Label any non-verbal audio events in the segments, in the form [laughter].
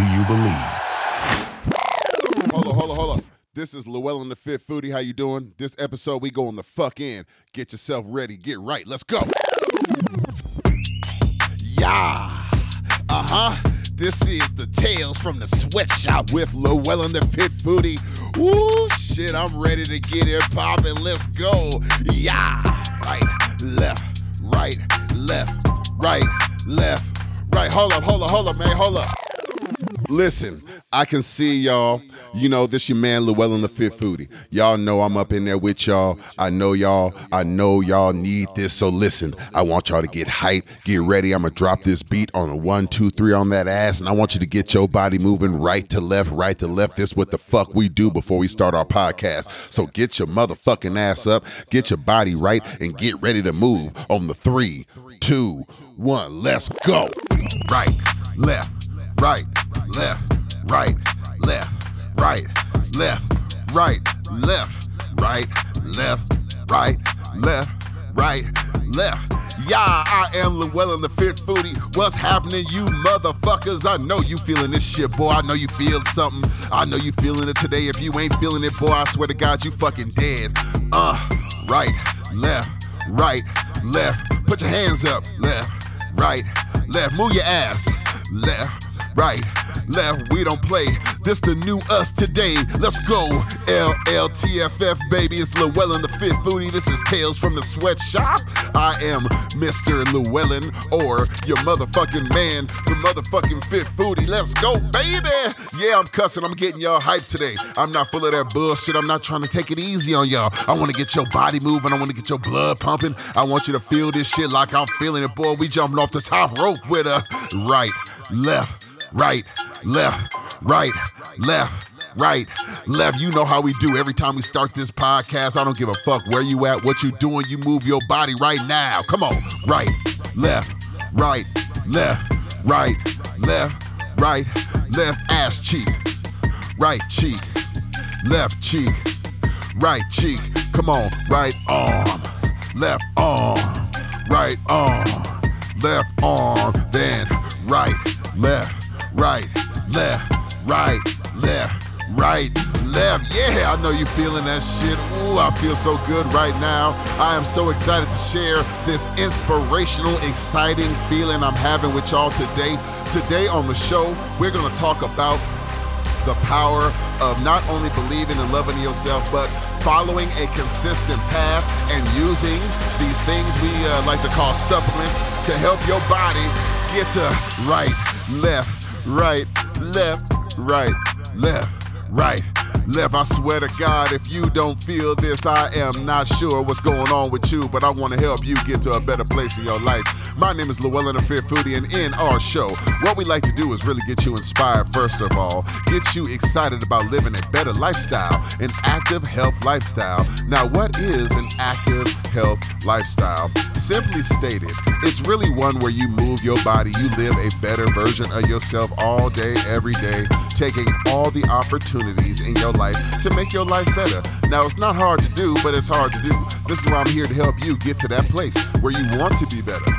do you believe? Hold on, hold on, hold on. This is Llewellyn the Fit Foodie. How you doing? This episode, we going the fuck in. Get yourself ready. Get right. Let's go. Yeah. Uh-huh. This is the Tales from the Sweatshop with Llewellyn the Fit Foodie. Woo, shit, I'm ready to get it popping. Let's go. Yeah. Right, left, right, left, right, left, right. Hold up, hold up, hold up, man. Hold up. Listen, I can see y'all. You know, this your man Llewellyn the Fit Foodie. Y'all know I'm up in there with y'all. I know y'all. I know y'all need this. So listen, I want y'all to get hype, get ready. I'm gonna drop this beat on a one, two, three on that ass, and I want you to get your body moving right to left, right to left. This what the fuck we do before we start our podcast. So get your motherfucking ass up, get your body right, and get ready to move on the three, two, one. Let's go. Right, left, right, left, right, left, right, left, right, left, right, left, right, left, right, left. Yeah, I am Llewellyn the Fit Foodie. What's happening, you motherfuckers? I know you feeling this shit, boy. I know you feel something. I know you feeling it today. If you ain't feeling it, boy, I swear to God, you fucking dead. Uh, right, left, right, left. Put your hands up. Left, right, left. Move your ass. Left, right, left. We don't play. This the new us today. Let's go. LLTFF, baby. It's Llewellyn the Fit Foodie. This is Tales from the Sweatshop. I am Mr. Llewellyn, or your motherfucking man, the motherfucking Fit Foodie. Let's go, baby. Yeah, I'm cussing. I'm getting y'all hyped today. I'm not full of that bullshit. I'm not trying to take it easy on y'all. I want to get your body moving. I want to get your blood pumping. I want you to feel this shit like I'm feeling it, boy. We jumping off the top rope with a right, left, right, left, right, left, right, left. You know how we do every time we start this podcast. I don't give a fuck where you at, what you doing. You move your body right now. Come on. Right, left, right, left, right, left, right, left ass cheek, right cheek, left cheek, right cheek. Come on. Right arm, left arm, right arm, left arm, then right, left, right, left, right, left, right, left. Yeah, I know you feeling that shit. Ooh, I feel so good right now. I am so excited to share this inspirational, exciting feeling I'm having with y'all today. Today on the show, we're gonna talk about the power of not only believing and loving yourself, but following a consistent path and using these things we uh, like to call supplements to help your body get to right, left, right, left, right, left, right. Left, I swear to God, if you don't feel this, I am not sure what's going on with you, but I want to help you get to a better place in your life. My name is Llewellyn the Fit Foodie, and in our show, what we like to do is really get you inspired, first of all, get you excited about living a better lifestyle, an active health lifestyle. Now, what is an active health lifestyle? Simply stated, it's really one where you move your body, you live a better version of yourself all day, every day, taking all the opportunities in your life to make your life better. Now, it's not hard to do, but it's hard to do. This is why I'm here to help you get to that place where you want to be better.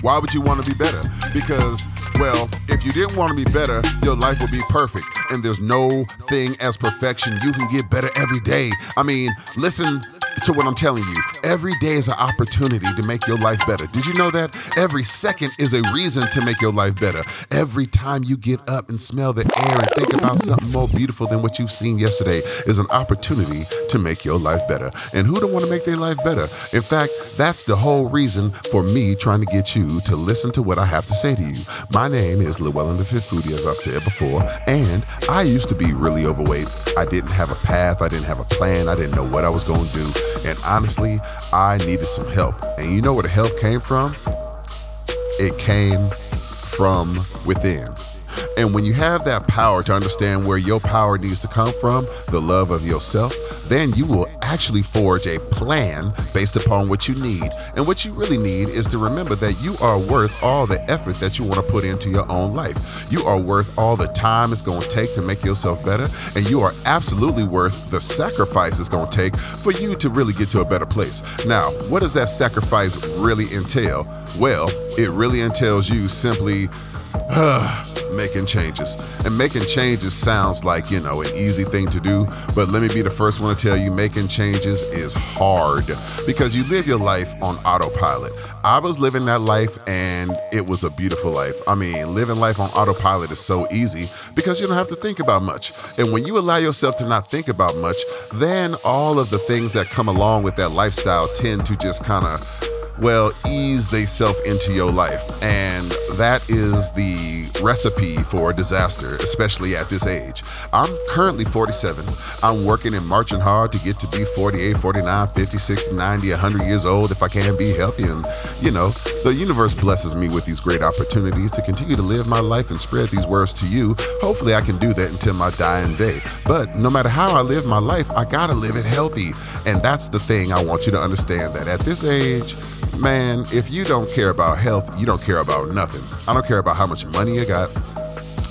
Why would you want to be better? Because, well, if you didn't want to be better, your life would be perfect. And there's no thing as perfection. You can get better every day. I mean, listen to what I'm telling you. Every day is an opportunity to make your life better. Did you know that? Every second is a reason to make your life better. Every time you get up and smell the air and think about something more beautiful than what you've seen yesterday is an opportunity to make your life better. And who don't want to make their life better? In fact, that's the whole reason for me trying to get you to listen to what I have to say to you. My name is Llewellyn the Fit Foodie, as I said before, and I used to be really overweight. I didn't have a path, I didn't have a plan, I didn't know what I was going to do. And honestly, I needed some help. And you know where the help came from? It came from within. And when you have that power to understand where your power needs to come from, the love of yourself, then you will actually forge a plan based upon what you need. And what you really need is to remember that you are worth all the effort that you want to put into your own life. You are worth all the time it's going to take to make yourself better. And you are absolutely worth the sacrifice it's going to take for you to really get to a better place. Now, what does that sacrifice really entail? Well, it really entails you simply [sighs] uh, making changes. And making changes sounds like, you know, an easy thing to do. But let me be the first one to tell you making changes is hard because you live your life on autopilot. I was living that life and it was a beautiful life. I mean, living life on autopilot is so easy because you don't have to think about much. And when you allow yourself to not think about much, then all of the things that come along with that lifestyle tend to just kind of well, ease they self into your life. And that is the recipe for disaster, especially at this age. I'm currently 47. I'm working and marching hard to get to be 48, 49, 50, 60, 90, 100 years old if I can be healthy. And, you know, the universe blesses me with these great opportunities to continue to live my life and spread these words to you. Hopefully, I can do that until my dying day. But no matter how I live my life, I gotta live it healthy. And that's the thing I want you to understand that at this age, Man, if you don't care about health, you don't care about nothing. I don't care about how much money you got.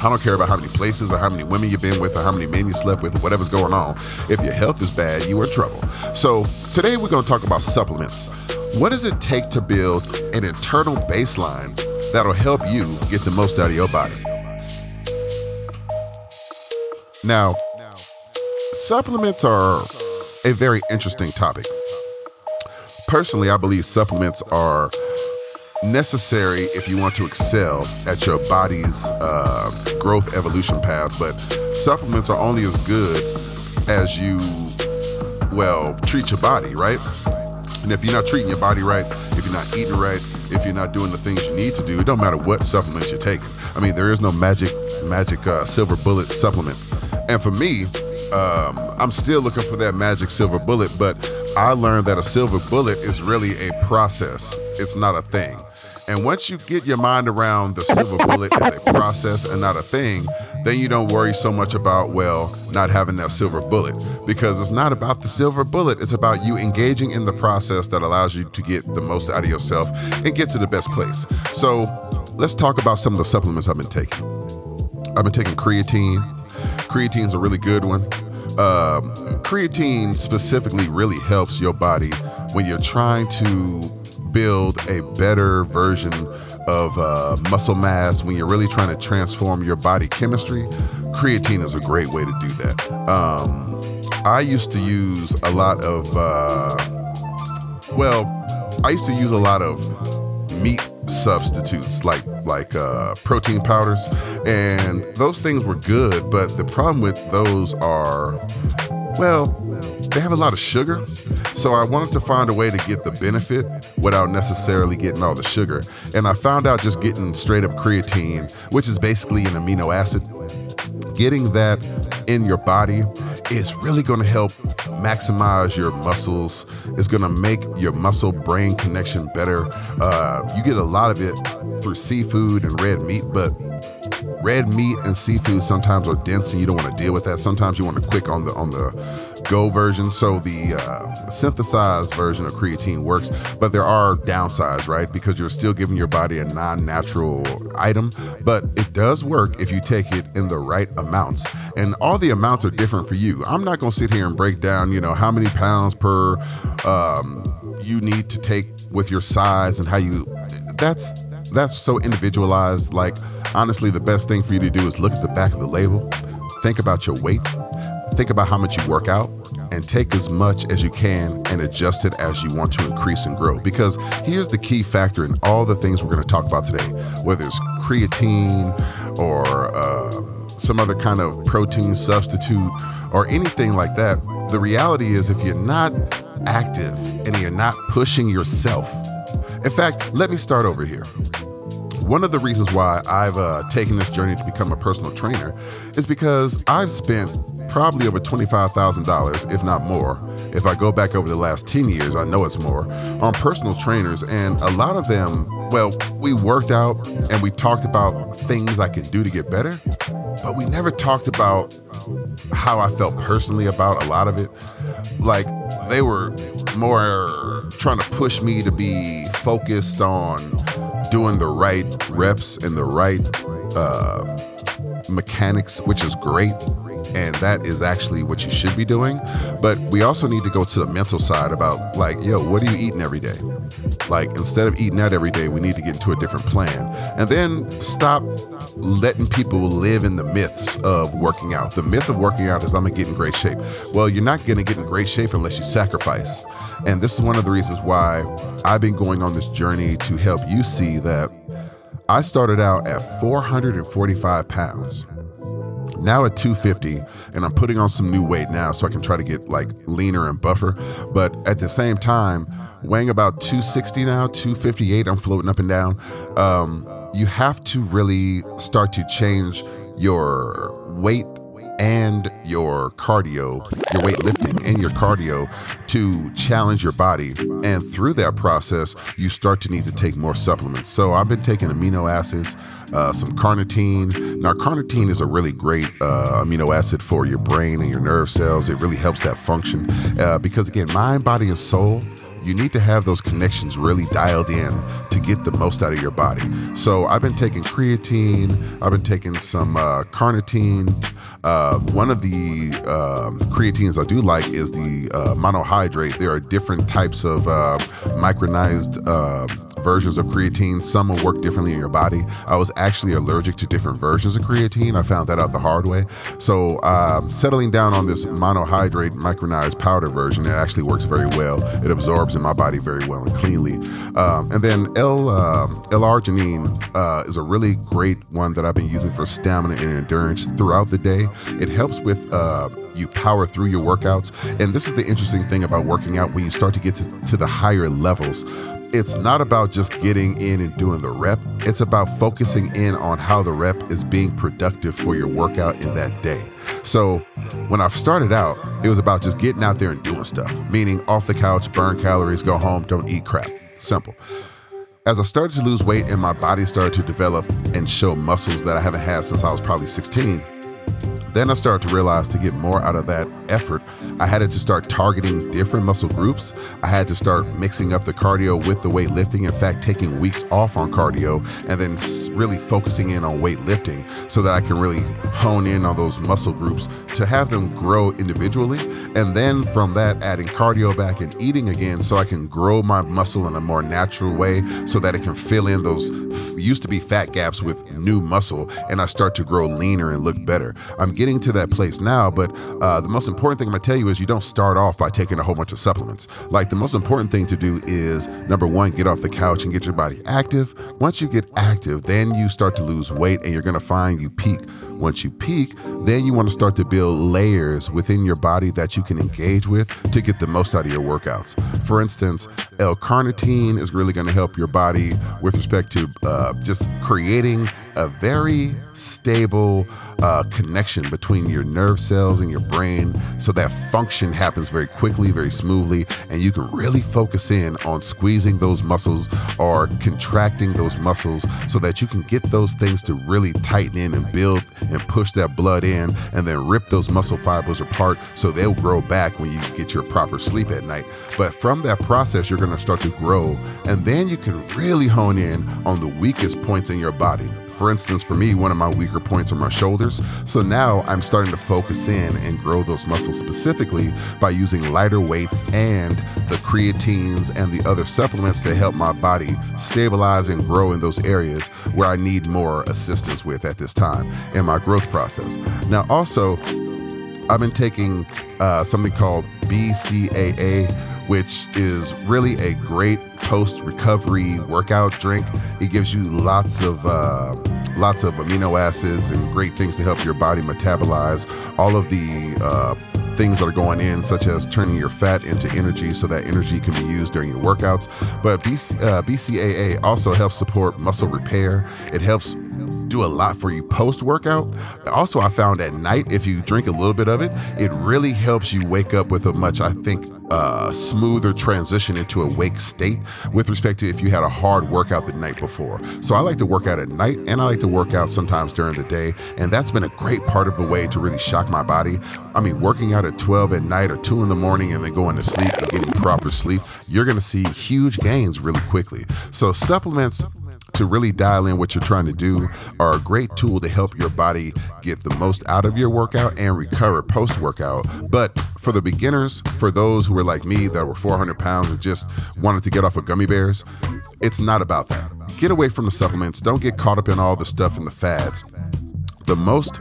I don't care about how many places or how many women you've been with or how many men you slept with or whatever's going on. If your health is bad, you're in trouble. So, today we're going to talk about supplements. What does it take to build an internal baseline that'll help you get the most out of your body? Now, supplements are a very interesting topic personally, I believe supplements are necessary if you want to excel at your body's uh, growth evolution path. But supplements are only as good as you, well, treat your body, right? And if you're not treating your body right, if you're not eating right, if you're not doing the things you need to do, it don't matter what supplements you're taking. I mean, there is no magic, magic uh, silver bullet supplement. And for me, um, I'm still looking for that magic silver bullet, but I learned that a silver bullet is really a process. It's not a thing. And once you get your mind around the silver bullet is a process and not a thing, then you don't worry so much about, well, not having that silver bullet. Because it's not about the silver bullet, it's about you engaging in the process that allows you to get the most out of yourself and get to the best place. So let's talk about some of the supplements I've been taking. I've been taking creatine. Creatine is a really good one. Um, creatine specifically really helps your body when you're trying to build a better version of uh, muscle mass, when you're really trying to transform your body chemistry. Creatine is a great way to do that. Um, I used to use a lot of, uh, well, I used to use a lot of meat substitutes like like uh, protein powders, and those things were good. But the problem with those are, well, they have a lot of sugar. So I wanted to find a way to get the benefit without necessarily getting all the sugar. And I found out just getting straight up creatine, which is basically an amino acid, getting that in your body is really going to help maximize your muscles. It's going to make your muscle brain connection better. Uh, you get a lot of it through seafood and red meat, but red meat and seafood sometimes are dense and you don't want to deal with that. Sometimes you want to quick on the on the go version. So the uh, synthesized version of creatine works, but there are downsides, right? Because you're still giving your body a non-natural item, but it does work if you take it in the right amounts. And all the amounts are different for you. I'm not going to sit here and break down, you know, how many pounds per um, you need to take with your size and how you. That's that's so individualized. Like honestly, the best thing for you to do is look at the back of the label, think about your weight, think about how much you work out, and take as much as you can and adjust it as you want to increase and grow. Because here's the key factor in all the things we're going to talk about today, whether it's creatine or uh, some other kind of protein substitute or anything like that. The reality is, if you're not active and you're not pushing yourself, in fact, let me start over here. One of the reasons why I've uh, taken this journey to become a personal trainer is because I've spent probably over $25,000, if not more. If I go back over the last 10 years, I know it's more, on personal trainers. And a lot of them, well, we worked out and we talked about things I could do to get better, but we never talked about how I felt personally about a lot of it. Like, they were more trying to push me to be focused on doing the right reps and the right uh, mechanics, which is great. And that is actually what you should be doing. But we also need to go to the mental side about, like, yo, what are you eating every day? Like, instead of eating that every day, we need to get into a different plan. And then stop letting people live in the myths of working out. The myth of working out is I'm gonna get in great shape. Well, you're not gonna get in great shape unless you sacrifice. And this is one of the reasons why I've been going on this journey to help you see that I started out at 445 pounds. Now at 250, and I'm putting on some new weight now so I can try to get like leaner and buffer. But at the same time, weighing about 260 now, 258, I'm floating up and down. Um, you have to really start to change your weight and your cardio, your weightlifting and your cardio to challenge your body. And through that process, you start to need to take more supplements. So I've been taking amino acids, uh, some carnitine. Now, carnitine is a really great uh, amino acid for your brain and your nerve cells. It really helps that function uh, because, again, mind, body, and soul you need to have those connections really dialed in to get the most out of your body. So I've been taking creatine, I've been taking some uh, carnitine. Uh, one of the um, creatines I do like is the uh, monohydrate. There are different types of uh, micronized uh, versions of creatine. Some will work differently in your body. I was actually allergic to different versions of creatine. I found that out the hard way. So, um, settling down on this monohydrate micronized powder version, it actually works very well. It absorbs in my body very well and cleanly. Um, and then L uh, L-arginine uh, is a really great one that I've been using for stamina and endurance throughout the day. It helps with uh, you power through your workouts. And this is the interesting thing about working out when you start to get to, to the higher levels it's not about just getting in and doing the rep. It's about focusing in on how the rep is being productive for your workout in that day. So, when I started out, it was about just getting out there and doing stuff, meaning off the couch, burn calories, go home, don't eat crap. Simple. As I started to lose weight and my body started to develop and show muscles that I haven't had since I was probably 16, then I started to realize to get more out of that effort, I had to start targeting different muscle groups. I had to start mixing up the cardio with the weightlifting. In fact, taking weeks off on cardio and then really focusing in on weightlifting so that I can really hone in on those muscle groups to have them grow individually. And then from that, adding cardio back and eating again so I can grow my muscle in a more natural way so that it can fill in those used to be fat gaps with new muscle and I start to grow leaner and look better. I'm getting to that place now, but uh, the most important thing I'm gonna tell you is you don't start off by taking a whole bunch of supplements. Like the most important thing to do is number one, get off the couch and get your body active. Once you get active, then you start to lose weight and you're gonna find you peak once you peak, then you want to start to build layers within your body that you can engage with to get the most out of your workouts. For instance, L-carnitine is really going to help your body with respect to uh, just creating a very stable uh, connection between your nerve cells and your brain so that function happens very quickly, very smoothly, and you can really focus in on squeezing those muscles or contracting those muscles so that you can get those things to really tighten in and build and push that blood in and then rip those muscle fibers apart so they'll grow back when you get your proper sleep at night. But from that process, you're to start to grow, and then you can really hone in on the weakest points in your body. For instance, for me, one of my weaker points are my shoulders. So now I'm starting to focus in and grow those muscles specifically by using lighter weights and the creatines and the other supplements to help my body stabilize and grow in those areas where I need more assistance with at this time in my growth process. Now, also, I've been taking uh, something called BCAA, which is really a great post recovery workout drink. It gives you lots of uh, lots of amino acids and great things to help your body metabolize all of the uh, things that are going in, such as turning your fat into energy so that energy can be used during your workouts. But BC, uh, BCAA also helps support muscle repair. It helps do a lot for you post workout. Also, I found at night, if you drink a little bit of it, it really helps you wake up with a much, I think, uh, smoother transition into a wake state with respect to if you had a hard workout the night before. So I like to work out at night and I like to work out sometimes during the day. And that's been a great part of the way to really shock my body. I mean, working out at 12 at night or 2 in the morning and then going to sleep and getting proper sleep, you're going to see huge gains really quickly. So supplements to really dial in what you're trying to do are a great tool to help your body get the most out of your workout and recover post workout. But for the beginners, for those who are like me that were 400 pounds and just wanted to get off of gummy bears, it's not about that. Get away from the supplements. Don't get caught up in all the stuff and the fads. The most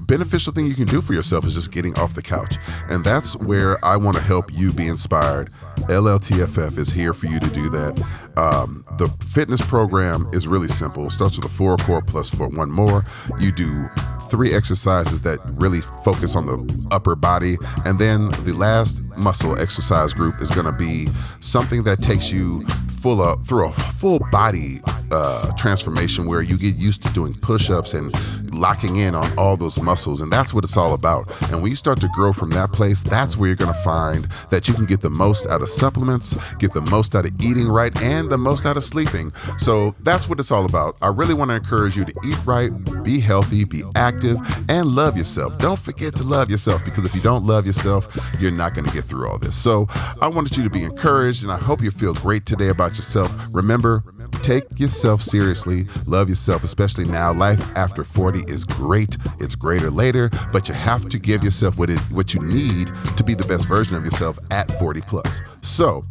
beneficial thing you can do for yourself is just getting off the couch. And that's where I want to help you be inspired. LLTFF is here for you to do that. Um, the fitness program is really simple. It starts with a four core plus for one more. You do three exercises that really focus on the upper body. And then the last muscle exercise group is going to be something that takes you full up through a full body uh, transformation where you get used to doing push-ups and locking in on all those muscles and that's what it's all about. And when you start to grow from that place that's where you're going to find that you can get the most out of supplements get the most out of eating right and the most out of sleeping. So that's what it's all about. I really want to encourage you to eat right be healthy be active and love yourself. Don't forget to love yourself because if you don't love yourself you're not going to get through all this. So i wanted you to be encouraged and i hope you feel great today about yourself. Remember Take yourself seriously. Love yourself, especially now. Life after 40 is great. It's greater later, but you have to give yourself what it what you need to be the best version of yourself at 40 plus. So,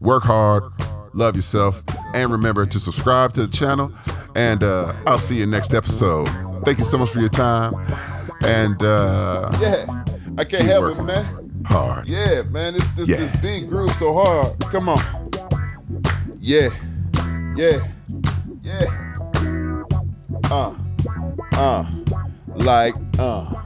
work hard, love yourself, and remember to subscribe to the channel. And uh, I'll see you next episode. Thank you so much for your time. And uh, yeah, I can't help it, man. Hard. Yeah, man. This this, yeah. this big groove so hard. Come on. Yeah. Yeah, yeah. Uh, uh, like, uh.